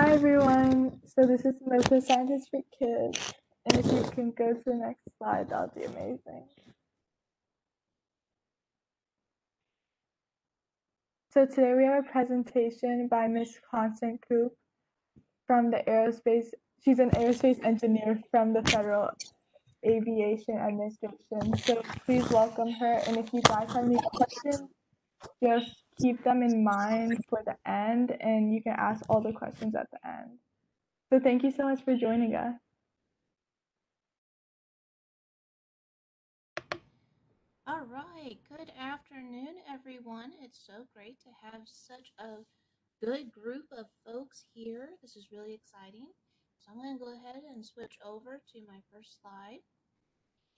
Hi everyone. So this is Mocha Scientist for Kids. And if you can go to the next slide, that'll be amazing. So today we have a presentation by Miss Constant Coop from the aerospace. She's an aerospace engineer from the Federal Aviation Administration. So please welcome her. And if you guys have any questions, just keep them in mind for the end and you can ask all the questions at the end. So thank you so much for joining us. All right, good afternoon, everyone. It's so great to have such a good group of folks here. This is really exciting. So I'm going to go ahead and switch over to my first slide.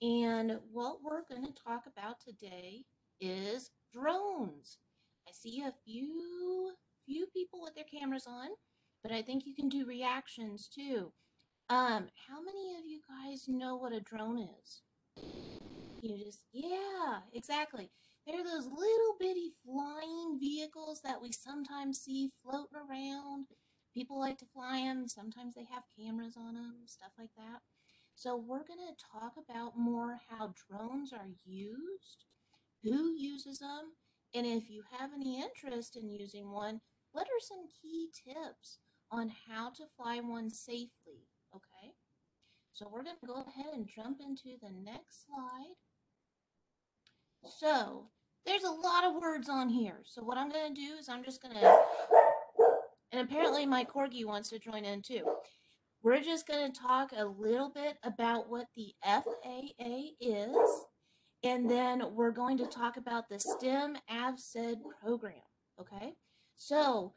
And what we're going to talk about today is drones. I see a few few people with their cameras on, but I think you can do reactions too. Um, how many of you guys know what a drone is? You just, yeah, exactly. They're those little bitty flying vehicles that we sometimes see floating around. People like to fly them. Sometimes they have cameras on them, stuff like that. So we're going to talk about more how drones are used, who uses them, and if you have any interest in using one, what are some key tips on how to fly one safely? Okay, so we're going to go ahead and jump into the next slide. So there's a lot of words on here. So what I'm going to do is I'm just going to, and apparently my corgi wants to join in too. We're just going to talk a little bit about what the FAA is and then we're going to talk about the STEM AVSED program. Okay, so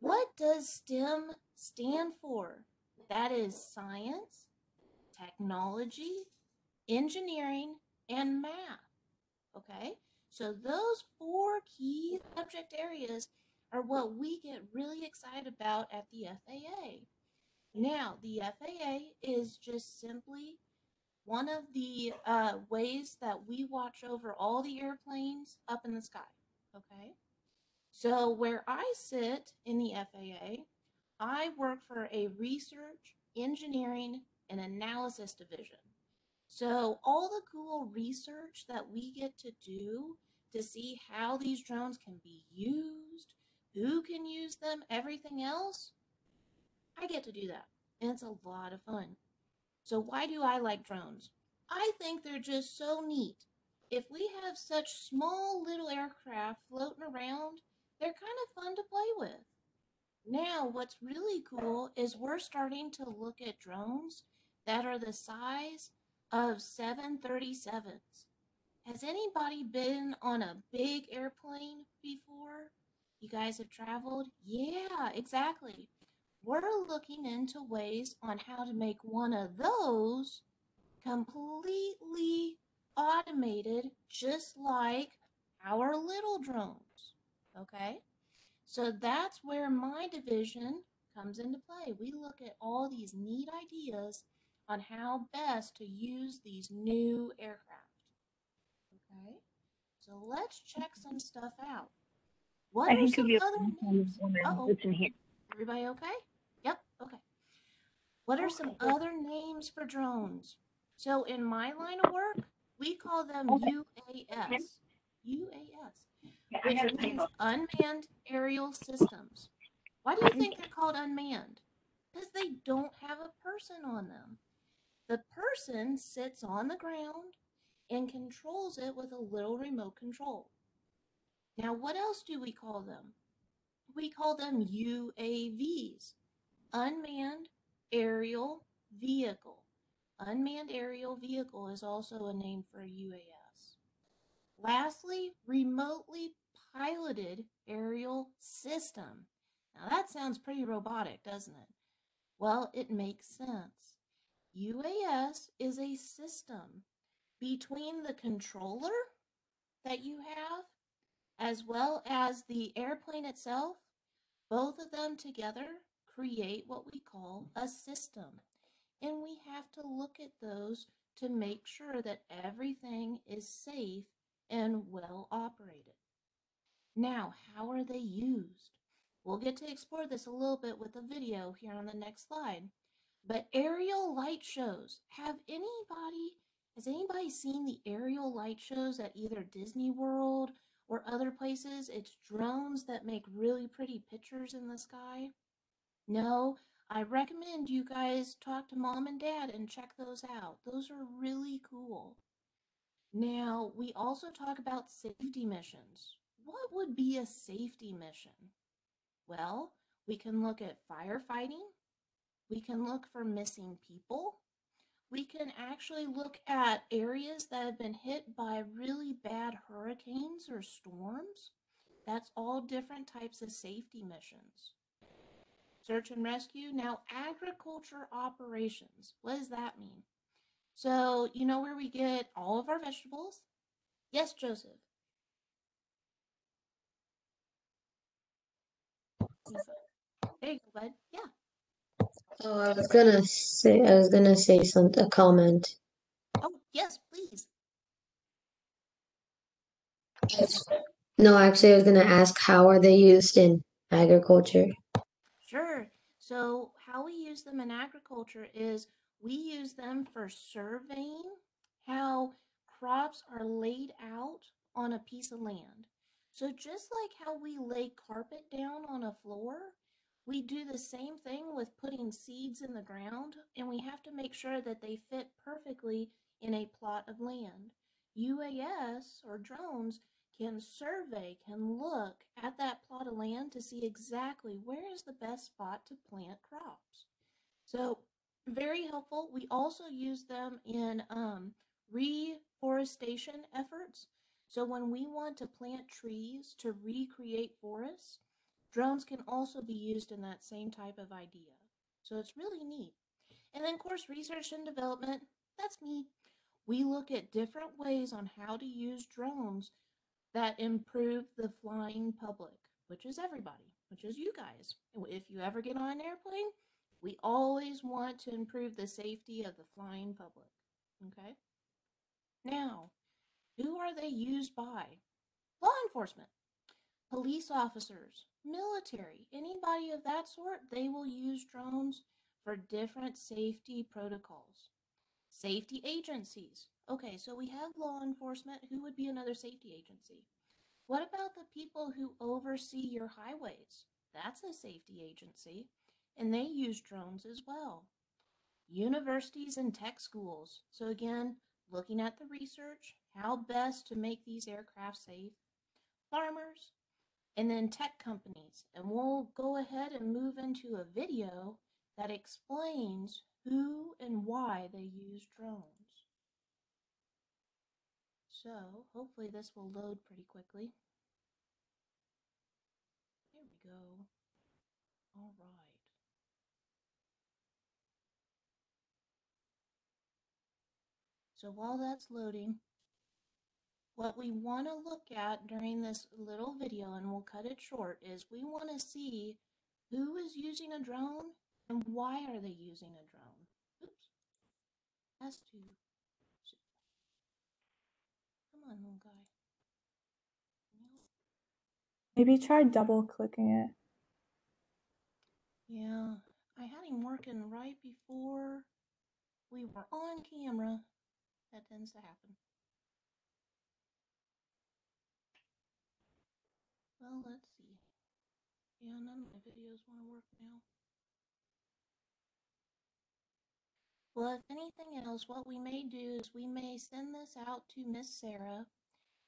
what does STEM stand for? That is science, technology, engineering, and math. Okay, so those four key subject areas are what we get really excited about at the FAA. Now, the FAA is just simply one of the uh, ways that we watch over all the airplanes up in the sky. Okay. So, where I sit in the FAA, I work for a research, engineering, and analysis division. So, all the cool research that we get to do to see how these drones can be used, who can use them, everything else, I get to do that. And it's a lot of fun. So why do I like drones? I think they're just so neat. If we have such small little aircraft floating around, they're kind of fun to play with. Now, what's really cool is we're starting to look at drones that are the size of 737s. Has anybody been on a big airplane before? You guys have traveled? Yeah, exactly we're looking into ways on how to make one of those completely automated, just like our little drones. Okay? So that's where my division comes into play. We look at all these neat ideas on how best to use these new aircraft. Okay? So let's check some stuff out. What I are some other Uh-oh. that's in here. Everybody okay? What are some other names for drones? So in my line of work, we call them. UAS. UAS, which means unmanned aerial systems. Why do you think they're called unmanned? Because they don't have a person on them. The person sits on the ground and controls it with a little remote control. Now, what else do we call them? We call them UAVs, unmanned aerial vehicle. Unmanned aerial vehicle is also a name for UAS. Lastly, remotely piloted aerial system. Now that sounds pretty robotic, doesn't it? Well, it makes sense. UAS is a system between the controller that you have as well as the airplane itself. Both of them together create what we call a system. And we have to look at those to make sure that everything is safe and well operated. Now, how are they used? We'll get to explore this a little bit with a video here on the next slide. But aerial light shows. Have anybody, has anybody seen the aerial light shows at either Disney World or other places? It's drones that make really pretty pictures in the sky. No, I recommend you guys talk to mom and dad and check those out. Those are really cool. Now, we also talk about safety missions. What would be a safety mission? Well, we can look at firefighting. We can look for missing people. We can actually look at areas that have been hit by really bad hurricanes or storms. That's all different types of safety missions. Search and rescue. Now, agriculture operations. What does that mean? So, you know where we get all of our vegetables? Yes, Joseph. There you go, bud. Yeah. Oh, I was gonna say, I was gonna say some, a comment. Oh, yes, please. No, actually, I was gonna ask how are they used in agriculture? Sure. So, how we use them in agriculture is we use them for surveying how crops are laid out on a piece of land. So, just like how we lay carpet down on a floor, we do the same thing with putting seeds in the ground, and we have to make sure that they fit perfectly in a plot of land. UAS or drones can survey, can look at that plot of land to see exactly where is the best spot to plant crops. So, very helpful. We also use them in um, reforestation efforts. So, when we want to plant trees to recreate forests, drones can also be used in that same type of idea. So, it's really neat. And then, of course, research and development that's me. We look at different ways on how to use drones that improve the flying public, which is everybody, which is you guys. If you ever get on an airplane, we always want to improve the safety of the flying public. Okay? Now, who are they used by? Law enforcement, police officers, military, anybody of that sort, they will use drones for different safety protocols. Safety agencies. Okay, so we have law enforcement. Who would be another safety agency? What about the people who oversee your highways? That's a safety agency, and they use drones as well. Universities and tech schools. So, again, looking at the research, how best to make these aircraft safe. Farmers, and then tech companies. And we'll go ahead and move into a video that explains who and why they use drones. So hopefully this will load pretty quickly. There we go. All right. So while that's loading, what we want to look at during this little video, and we'll cut it short, is we want to see who is using a drone and why are they using a drone. Oops. Has to. Come on, little guy. Maybe try double clicking it. Yeah, I had him working right before we were on camera. That tends to happen. Well, let's see. Yeah, none of my videos want to work now. Well, if anything else, what we may do is we may send this out to Miss Sarah,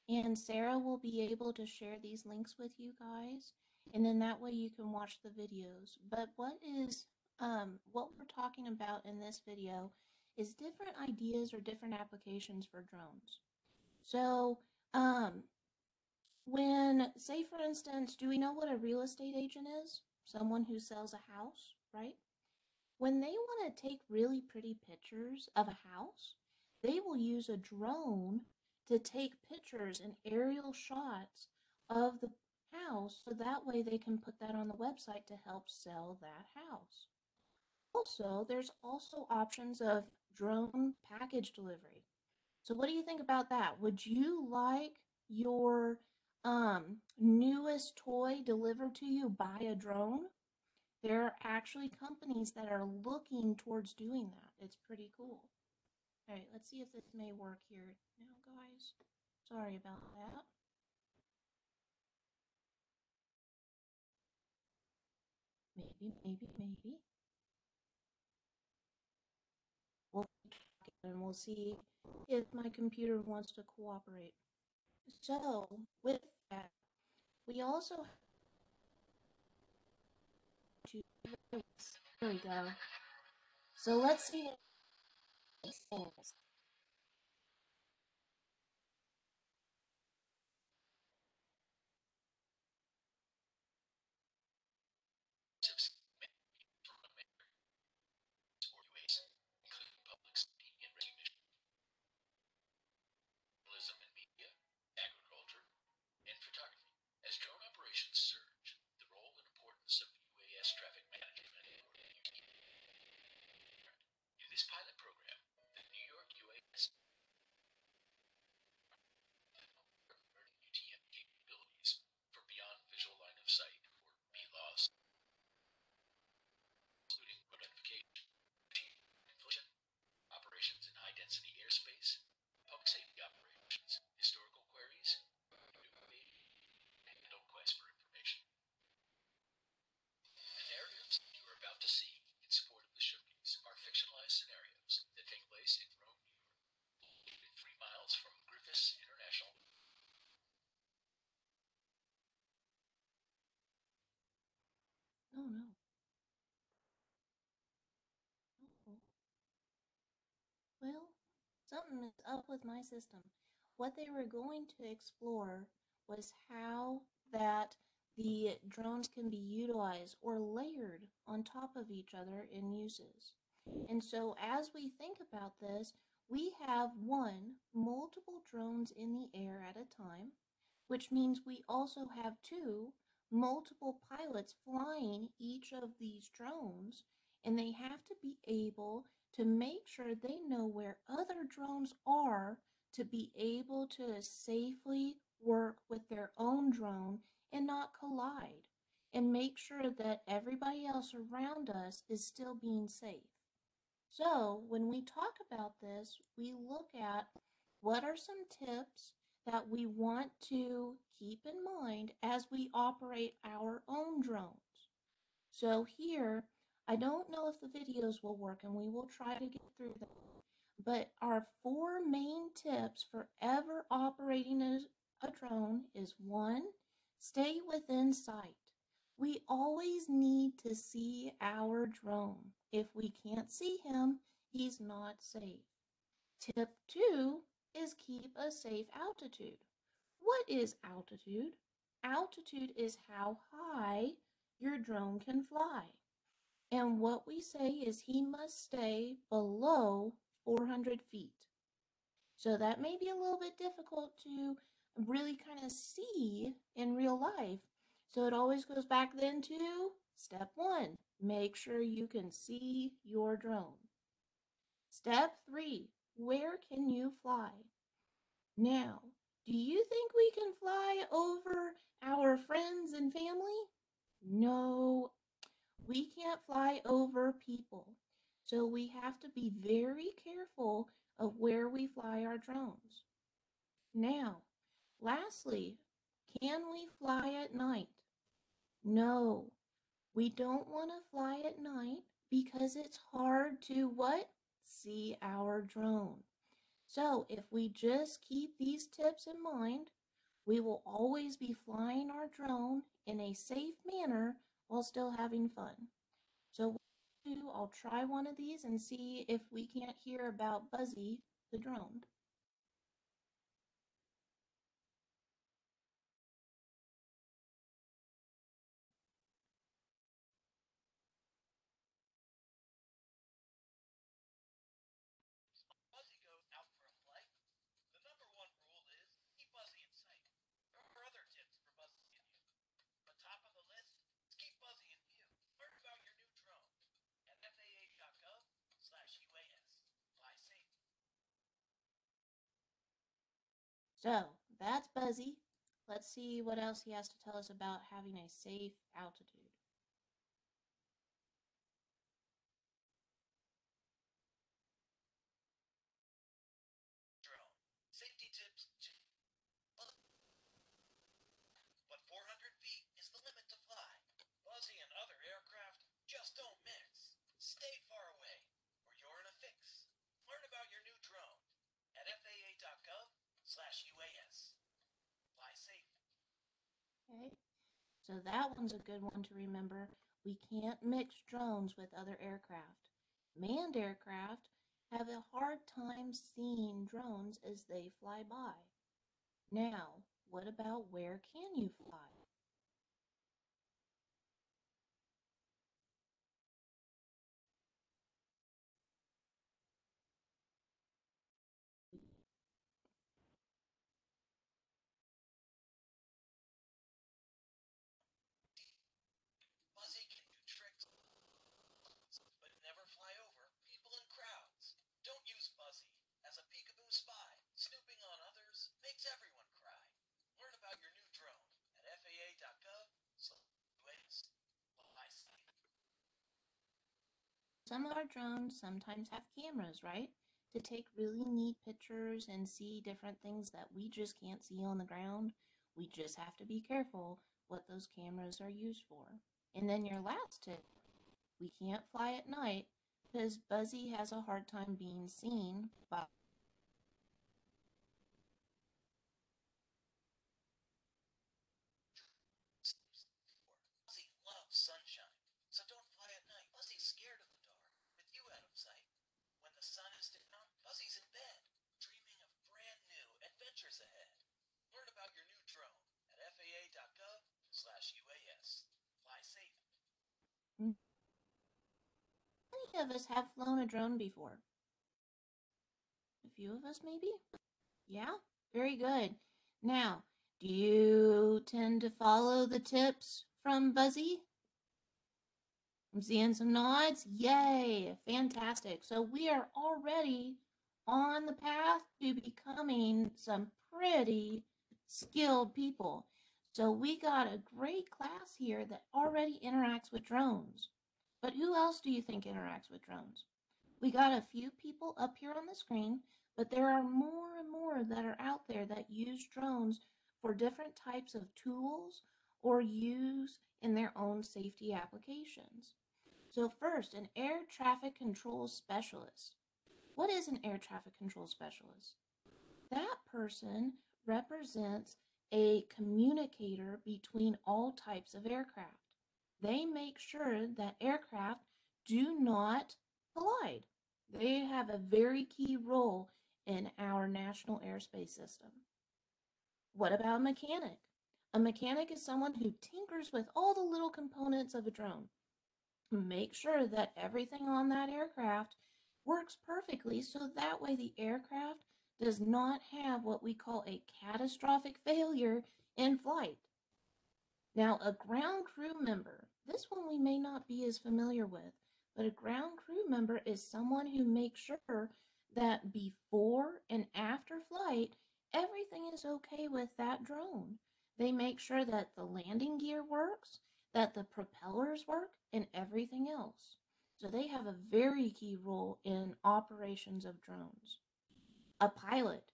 and Sarah will be able to share these links with you guys, and then that way you can watch the videos. But what is um, what we're talking about in this video is different ideas or different applications for drones. So, um, when, say for instance, do we know what a real estate agent is? Someone who sells a house, right? When they want to take really pretty pictures of a house, they will use a drone to take pictures and aerial shots of the house so that way they can put that on the website to help sell that house. Also, there's also options of drone package delivery. So what do you think about that? Would you like your um newest toy delivered to you by a drone. There are actually companies that are looking towards doing that. It's pretty cool. All right, let's see if this may work here now, guys. Sorry about that. Maybe, maybe, maybe. We'll and we'll see if my computer wants to cooperate. So, with that, we also to there we go. So let's see it. including public safety and recognition, journalism and media, agriculture, and photography. As drone operations surge, the role and importance of UAS traffic management in this pilot program, the New York UAS learning UTM capabilities for beyond visual line of sight or BVLOS, including identification, inflation, operations in high density airspace, public safety operations, historical queries, and no quest for information. The narratives you are about to see in support of the showcase are fictionalized scenarios that take place in Rome, New York, located three miles from Griffiss International. Oh no. Oh. Well, something is up with my system. What they were going to explore was how that the drones can be utilized or layered on top of each other in uses. And so as we think about this, we have one, multiple drones in the air at a time, which means we also have two, multiple pilots flying each of these drones, and they have to be able to make sure they know where other drones are to be able to safely work with their own drone and not collide, and make sure that everybody else around us is still being safe. So, when we talk about this, we look at what are some tips that we want to keep in mind as we operate our own drones. So, here, I don't know if the videos will work and we will try to get through them. But our four main tips for ever operating a, a drone is one, stay within sight. We always need to see our drone. If we can't see him, he's not safe. Tip two is keep a safe altitude. What is altitude? Altitude is how high your drone can fly. And what we say is he must stay below 400 feet. So that may be a little bit difficult to really kind of see in real life. So it always goes back then to step one make sure you can see your drone. Step three where can you fly? Now, do you think we can fly over our friends and family? No, we can't fly over people. So we have to be very careful of where we fly our drones. Now, lastly, can we fly at night? No, we don't want to fly at night because it's hard to what? See our drone. So if we just keep these tips in mind, we will always be flying our drone in a safe manner while still having fun. So I'll try one of these and see if we can't hear about Buzzy the drone. Buzzy goes out for a play. The number one rule is keep Buzzy in sight. There are other tips for Buzzy in view. But top of the list is keep Buzzy in view. Learn about your new drone at faa.gov slash UAS. Fly safe. So that's Buzzy. let's see what else he has to tell us about having a safe altitude. Safety tips two. But 400 feet is the limit to fly. Buzzy and other aircraft just don't mix. Stay far away, or you're in a fix. Learn about your new drone at faa.gov slash UAS. Fly safe. Okay. So that one's a good one to remember. We can't mix drones with other aircraft. Manned aircraft have a hard time seeing drones as they fly by. Now, what about where can you fly? Buzzy can do tricks, but never fly over people in crowds. Don't use Buzzy as a peekaboo spy. Snooping on others makes everyone cry. Learn about your new drone at faa.gov slash UAS. Fly safe. Some of our drones sometimes have cameras, right? To take really neat pictures and see different things that we just can't see on the ground. We just have to be careful what those cameras are used for. And then your last tip we can't fly at night because Buzzy has a hard time being seen by. Buzzy loves sunshine, so don't fly at night. Buzzy's scared of the dark, with you out of sight. When the sun is down, Buzzy's in bed, dreaming of brand new adventures ahead. Learn about your new drone at faa.gov slash UAS. Fly safe. Many of us have flown a drone before. A few of us, maybe? Yeah? Very good. Now, do you tend to follow the tips from Buzzy? I'm seeing some nods. Yay! Fantastic. So we are already on the path to becoming some pretty skilled people. So we got a great class here that already interacts with drones. But who else do you think interacts with drones? We got a few people up here on the screen, but there are more and more that are out there that use drones for different types of tools or use in their own safety applications. So, first, an air traffic control specialist. What is an air traffic control specialist? That person represents a communicator between all types of aircraft. They make sure that aircraft do not collide. They have a very key role in our national airspace system. What about a mechanic? A mechanic is someone who tinkers with all the little components of a drone. Make sure that everything on that aircraft works perfectly so that way the aircraft does not have what we call a catastrophic failure in flight. Now, a ground crew member, this one we may not be as familiar with, but a ground crew member is someone who makes sure that before and after flight, everything is okay with that drone. They make sure that the landing gear works, that the propellers work, and everything else. So they have a very key role in operations of drones. A pilot.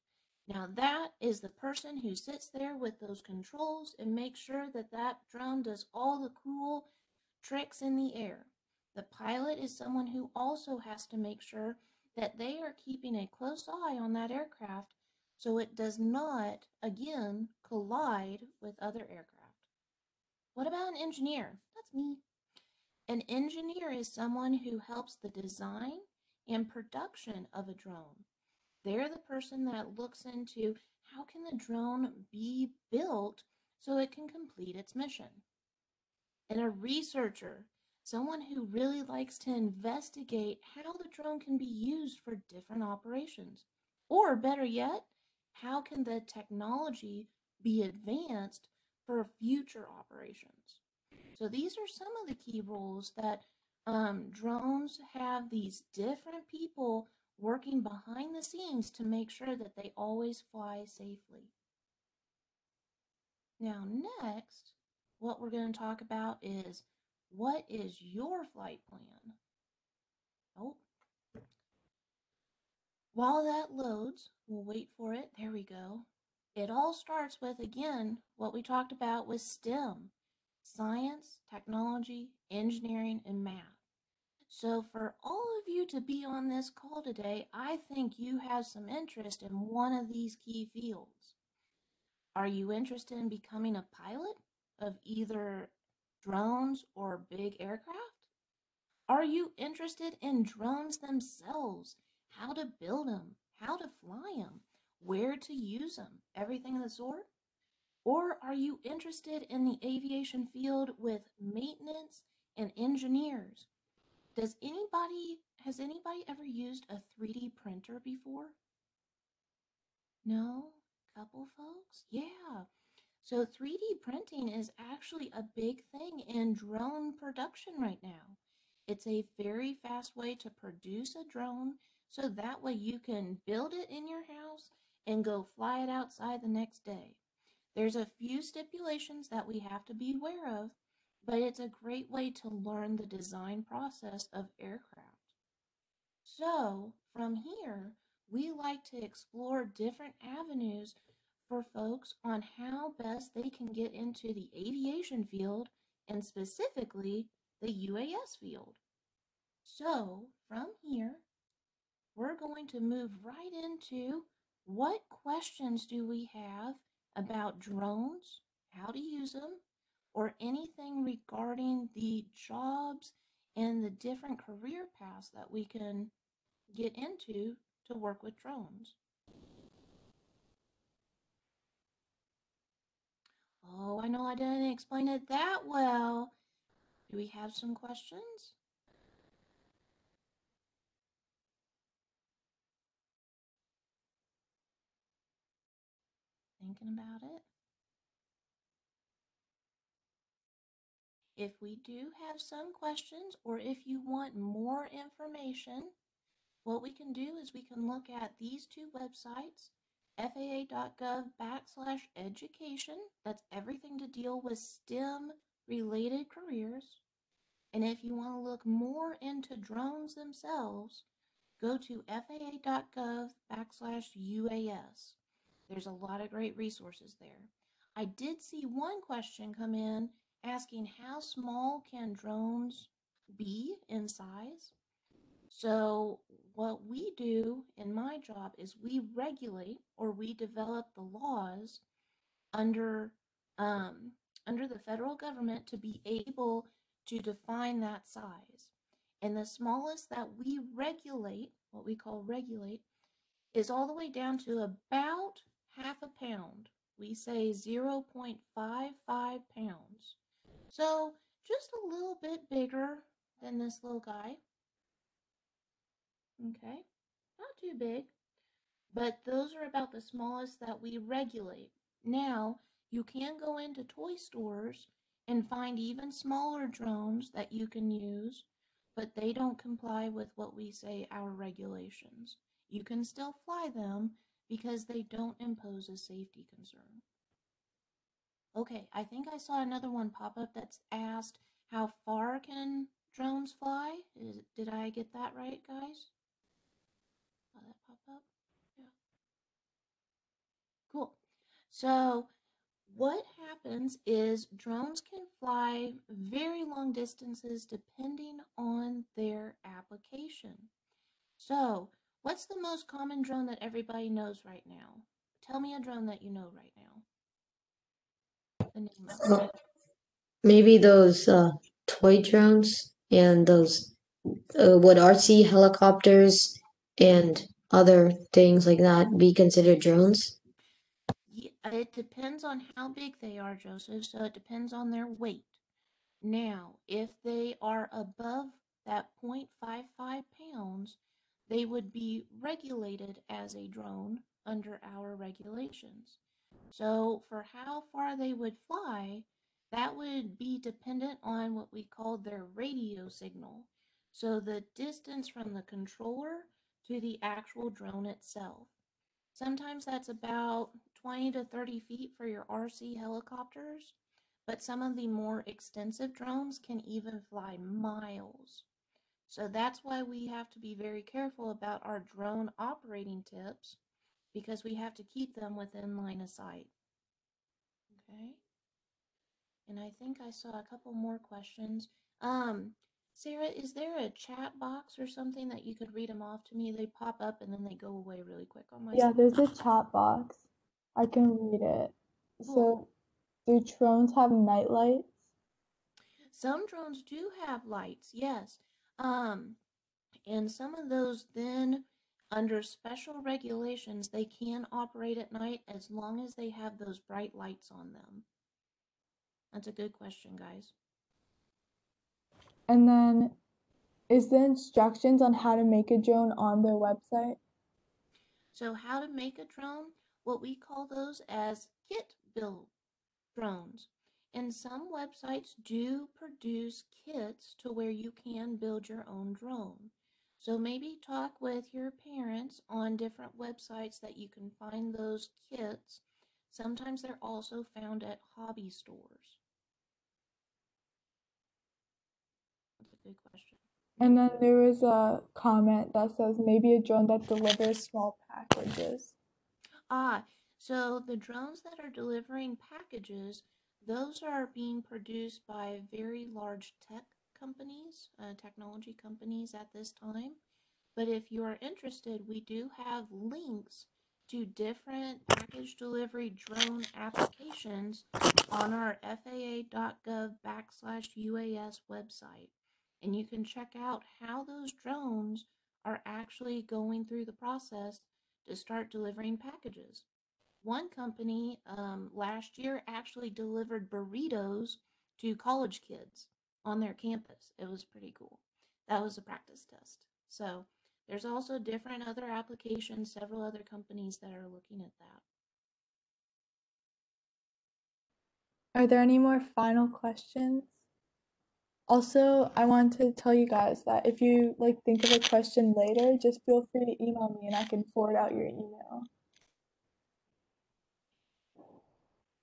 Now that is the person who sits there with those controls and makes sure that that drone does all the cool tricks in the air. The pilot is someone who also has to make sure that they are keeping a close eye on that aircraft so it does not, again, collide with other aircraft. What about an engineer? That's me. An engineer is someone who helps the design and production of a drone. They're the person that looks into how can the drone be built so it can complete its mission. And a researcher, someone who really likes to investigate how the drone can be used for different operations. Or better yet, how can the technology be advanced for future operations? So these are some of the key roles that um, drones have these different people working behind the scenes to make sure that they always fly safely. Now, next, what we're going to talk about is what is your flight plan? Oh. While that loads, we'll wait for it. There we go. It all starts with, again, what we talked about with STEM science, technology, engineering, and math. So, for all of you to be on this call today, I think you have some interest in one of these key fields. Are you interested in becoming a pilot of either drones or big aircraft? Are you interested in drones themselves? How to build them, how to fly them, where to use them, everything of the sort? Or are you interested in the aviation field with maintenance and engineers? Does anybody, has anybody ever used a 3D printer before? No? Couple folks? Yeah. So 3D printing is actually a big thing in drone production right now. It's a very fast way to produce a drone so that way you can build it in your house and go fly it outside the next day. There's a few stipulations that we have to be aware of, but it's a great way to learn the design process of aircraft. So, from here, we like to explore different avenues for folks on how best they can get into the aviation field and specifically the UAS field. So, from here, we're going to move right into what questions do we have about drones, how to use them, or anything regarding the jobs and the different career paths that we can get into to work with drones. Oh, I know I didn't explain it that well. Do we have some questions? Thinking about it? If we do have some questions or if you want more information, what we can do is we can look at these two websites faa.gov backslash education. That's everything to deal with STEM related careers. And if you want to look more into drones themselves, go to faa.gov backslash UAS. There's a lot of great resources there. I did see one question come in asking how small can drones be in size? So, what we do in my job is we regulate or we develop the laws under um, under the federal government to be able to define that size. And the smallest that we regulate, what we call regulate, is all the way down to about half a pound. We say 0.55 pounds. So just a little bit bigger than this little guy. Okay, not too big, but those are about the smallest that we regulate. Now, you can go into toy stores and find even smaller drones that you can use, but they don't comply with what we say our regulations. You can still fly them because they don't impose a safety concern. Okay, I think I saw another one pop up that's asked how far can drones fly? Is, did I get that right, guys? Saw that pop up? Yeah. Cool. So, what happens is drones can fly very long distances depending on their application. So, what's the most common drone that everybody knows right now? Tell me a drone that you know right now. The name of maybe those uh, toy drones and those uh, would RC helicopters and other things like that be considered drones? It depends on how big they are, Joseph, so it depends on their weight. Now, if they are above that 0.55 pounds, they would be regulated as a drone under our regulations. So, for how far they would fly, that would be dependent on what we call their radio signal. So, the distance from the controller to the actual drone itself. Sometimes that's about 20 to 30 feet for your RC helicopters, but some of the more extensive drones can even fly miles. So that's why we have to be very careful about our drone operating tips because we have to keep them within line of sight. Okay. And I think I saw a couple more questions. Um, Sarah, is there a chat box or something that you could read them off to me? They pop up and then they go away really quick on my Yeah, screen. there's a chat box. I can read it. So, do drones have night lights? Some drones do have lights, yes. Um, and some of those then, under special regulations, they can operate at night as long as they have those bright lights on them. That's a good question, guys. And then, is the instructions on how to make a drone on their website? So, how to make a drone? What we call those as kit build drones. And some websites do produce kits to where you can build your own drone. So, maybe talk with your parents on different websites that you can find those kits. Sometimes they're also found at hobby stores. That's a good question. And then there was a comment that says maybe a drone that delivers small packages. Ah, so the drones that are delivering packages, those are being produced by very large tech companies, uh, technology companies at this time. But if you are interested, we do have links to different package delivery drone applications on our FAA.gov backslash UAS website. And you can check out how those drones are actually going through the process to start delivering packages. One company um, last year actually delivered burritos to college kids on their campus. It was pretty cool. That was a practice test. So there's also different other applications, several other companies that are looking at that. Are there any more final questions? Also, I want to tell you guys that if you like think of a question later, just feel free to email me and I can forward out your email.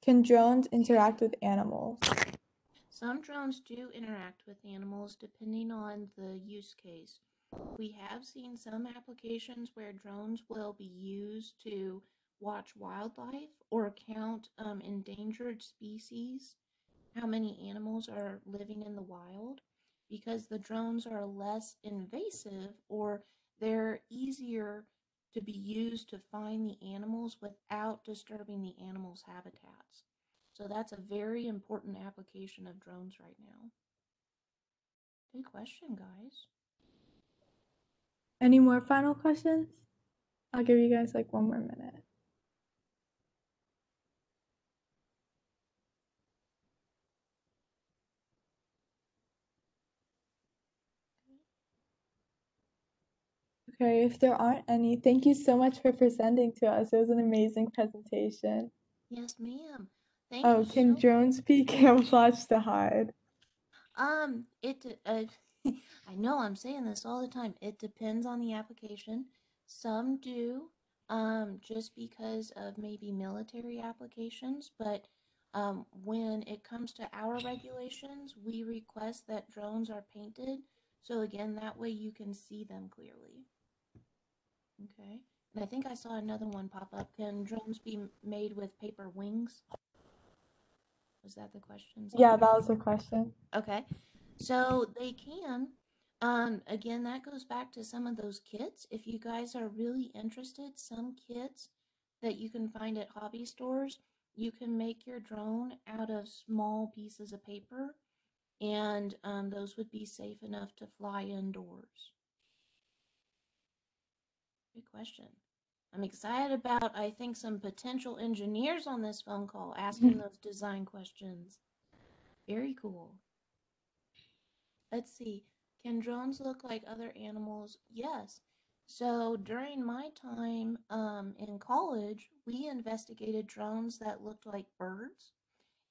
Can drones interact with animals? Some drones do interact with animals depending on the use case. We have seen some applications where drones will be used to watch wildlife or count um, endangered species, how many animals are living in the wild, because the drones are less invasive or they're easier to be used to find the animals without disturbing the animals' habitats. So that's a very important application of drones right now. Good question, guys. Any more final questions? I'll give you guys like one more minute. Okay, if there aren't any, thank you so much for presenting to us. It was an amazing presentation. Yes, ma'am. Thank Oh, can so drones be camouflaged to hide? Um, it uh, I know I'm saying this all the time. It depends on the application. Some do, um, just because of maybe military applications, but um, when it comes to our regulations, we request that drones are painted. So again, that way you can see them clearly. Okay. And I think I saw another one pop up. Can drones be made with paper wings? Was that the question? Yeah, that was the question. Okay. So they can. Um, again, that goes back to some of those kits. If you guys are really interested, some kits that you can find at hobby stores, you can make your drone out of small pieces of paper, and um, those would be safe enough to fly indoors. Good question. I'm excited about, I think, some potential engineers on this phone call asking those design questions. Very cool. Let's see. Can drones look like other animals? Yes. So during my time um, in college, we investigated drones that looked like birds,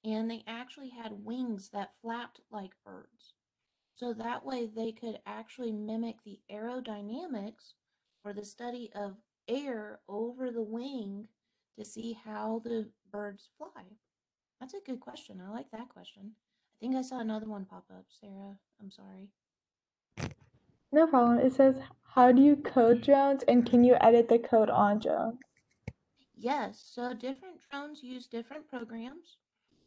and they actually had wings that flapped like birds. So that way they could actually mimic the aerodynamics or the study of air over the wing to see how the birds fly? That's a good question. I like that question. I think I saw another one pop up. Sarah, I'm sorry. No problem. It says, how do you code drones and can you edit the code on drones? Yes, so different drones use different programs.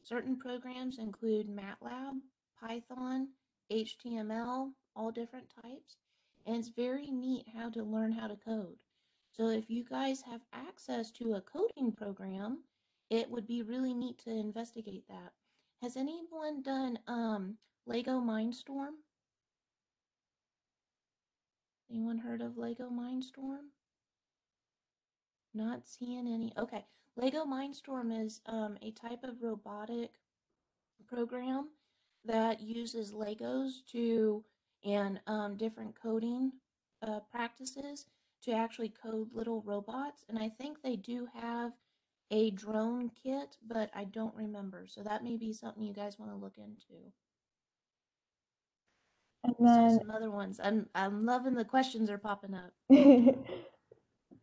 Certain programs include MATLAB, Python, HTML, all different types. And it's very neat how to learn how to code. So if you guys have access to a coding program, it would be really neat to investigate that. Has anyone done um, Lego Mindstorm? Anyone heard of Lego Mindstorm? Not seeing any. Okay, Lego Mindstorm is um, a type of robotic program that uses Legos to and um, different coding uh, practices to actually code little robots. And I think they do have a drone kit, but I don't remember. So that may be something you guys want to look into. And So then some other ones. I'm I'm loving the questions are popping up.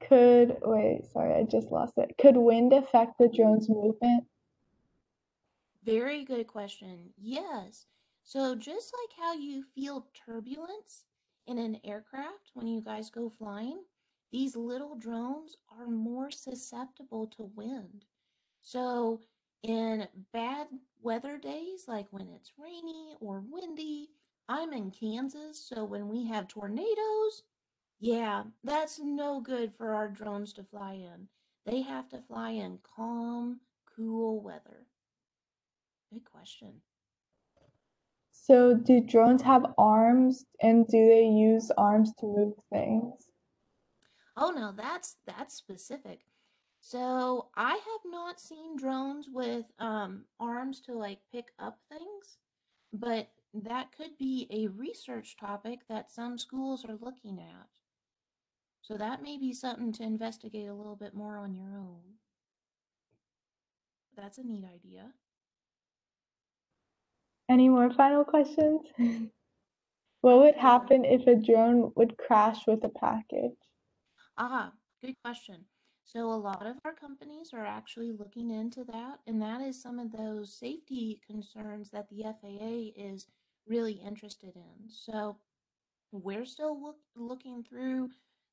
could, wait, sorry, I just lost it. Could wind affect the drone's movement? Very good question. Yes. So just like how you feel turbulence in an aircraft when you guys go flying, these little drones are more susceptible to wind. So in bad weather days, like when it's rainy or windy, I'm in Kansas, so when we have tornadoes, yeah, that's no good for our drones to fly in. They have to fly in calm, cool weather. Good question. So do drones have arms and do they use arms to move things? Oh no, that's that's specific. So I have not seen drones with um, arms to like pick up things, but that could be a research topic that some schools are looking at. So that may be something to investigate a little bit more on your own. That's a neat idea. Any more final questions? What would happen if a drone would crash with a package? Ah, good question. So a lot of our companies are actually looking into that, and that is some of those safety concerns that the FAA is really interested in. So we're still look, looking through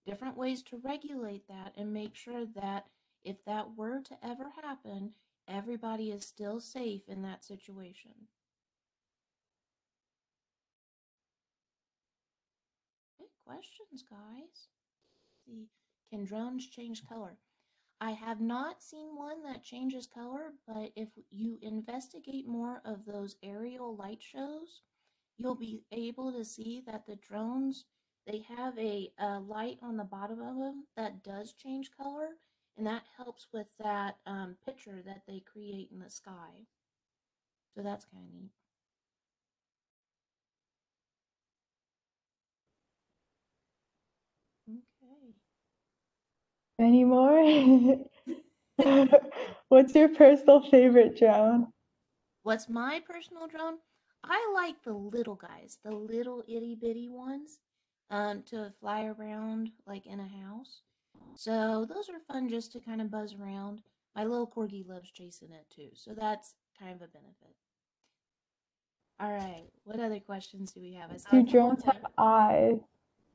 different ways to regulate that and make sure that if that were to ever happen, everybody is still safe in that situation. Good questions, guys. See, can drones change color? I have not seen one that changes color, but if you investigate more of those aerial light shows, you'll be able to see that the drones they have a, a light on the bottom of them that does change color, and that helps with that um, picture that they create in the sky. So that's kind of neat. Okay. Any more? What's your personal favorite drone? What's my personal drone? I like the little guys, the little itty bitty ones, um, to fly around like in a house. So those are fun just to kind of buzz around. My little corgi loves chasing it too, so that's kind of a benefit. All right, what other questions do we have? I saw a Do drones have eyes?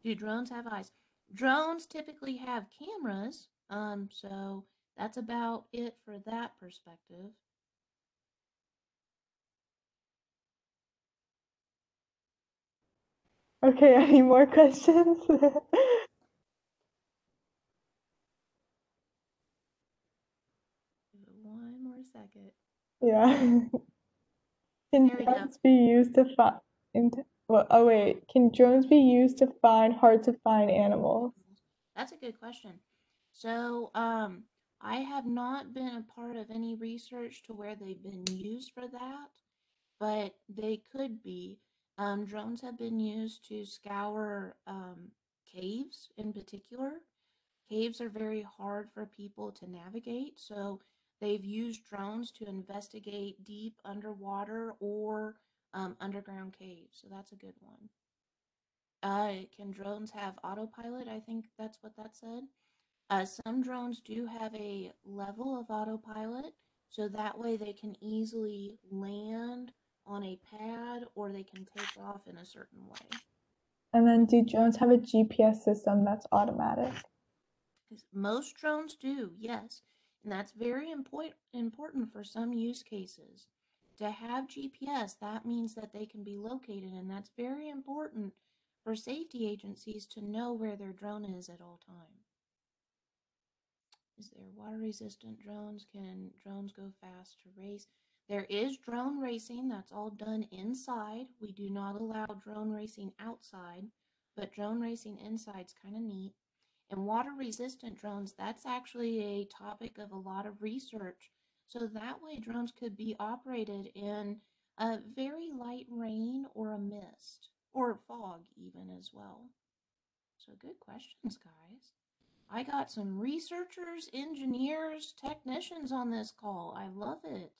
Do drones have eyes? Drones typically have cameras, um, so that's about it for that perspective. Okay, any more questions? One more second. Yeah. Can There we go. drones be used to find, well, oh wait, can drones be used to find hard to find animals? That's a good question. So, um, I have not been a part of any research to where they've been used for that, but they could be. Um, drones have been used to scour um, caves in particular. Caves are very hard for people to navigate, so they've used drones to investigate deep underwater or um, underground caves. So that's a good one. Uh, can drones have autopilot? I think that's what that said. Uh, some drones do have a level of autopilot, so that way they can easily land on a pad or they can take off in a certain way. And then do drones have a GPS system that's automatic? Most drones do, yes. And that's very important important for some use cases. To have GPS, that means that they can be located, and that's very important for safety agencies to know where their drone is at all time. Is there water resistant drones? Can drones go fast to race? There is drone racing, that's all done inside. We do not allow drone racing outside, but drone racing inside is kind of neat. And water resistant drones, that's actually a topic of a lot of research. So that way, drones could be operated in a very light rain or a mist or fog, even as well. So, good questions, guys. I got some researchers, engineers, technicians on this call. I love it.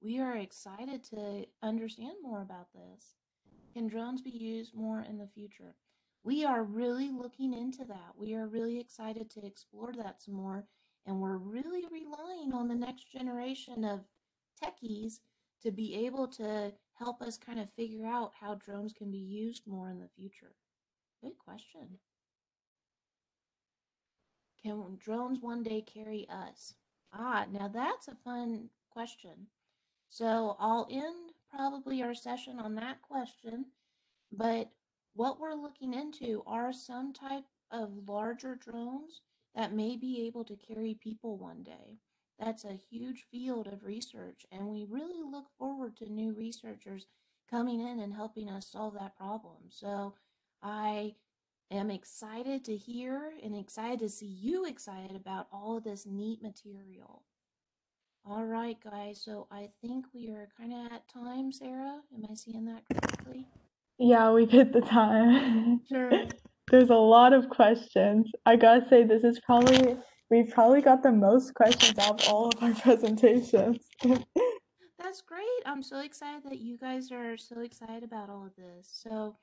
We are excited to understand more about this. Can drones be used more in the future? We are really looking into that. We are really excited to explore that some more. And we're really relying on the next generation of techies to be able to help us kind of figure out how drones can be used more in the future. Good question. Can drones one day carry us? Ah, now that's a fun question. So I'll end probably our session on that question. But what we're looking into are some type of larger drones that may be able to carry people one day. That's a huge field of research, and we really look forward to new researchers coming in and helping us solve that problem. So I am excited to hear and excited to see you excited about all of this neat material. All right, guys, so I think we are kind of at time, Sarah. Am I seeing that correctly? Yeah, we've hit the time. Sure. There's a lot of questions. I gotta say, this is probably, we've probably got the most questions out of all of our presentations. That's great. I'm so excited that you guys are so excited about all of this. So,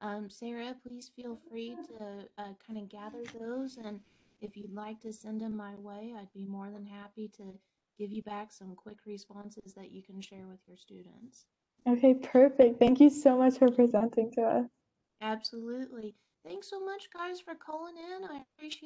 um, Sarah, please feel free to uh, kind of gather those. And if you'd like to send them my way, I'd be more than happy to give you back some quick responses that you can share with your students. Okay, perfect. Thank you so much for presenting to us. Absolutely. Thanks so much, guys, for calling in. I appreciate